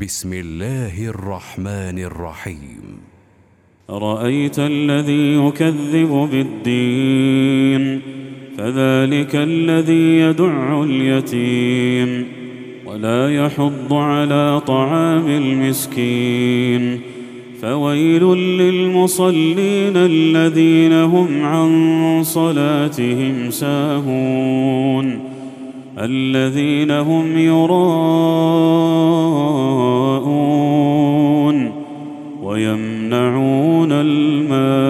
بسم الله الرحمن الرحيم. أرأيت الذي يكذب بالدين؟ فذلك الذي يدع اليتيم. ولا يحض على طعام المسكين. فويل للمصلين الذين هم عن صلاتهم ساهون. الذين هم يراءون ويمنعون المال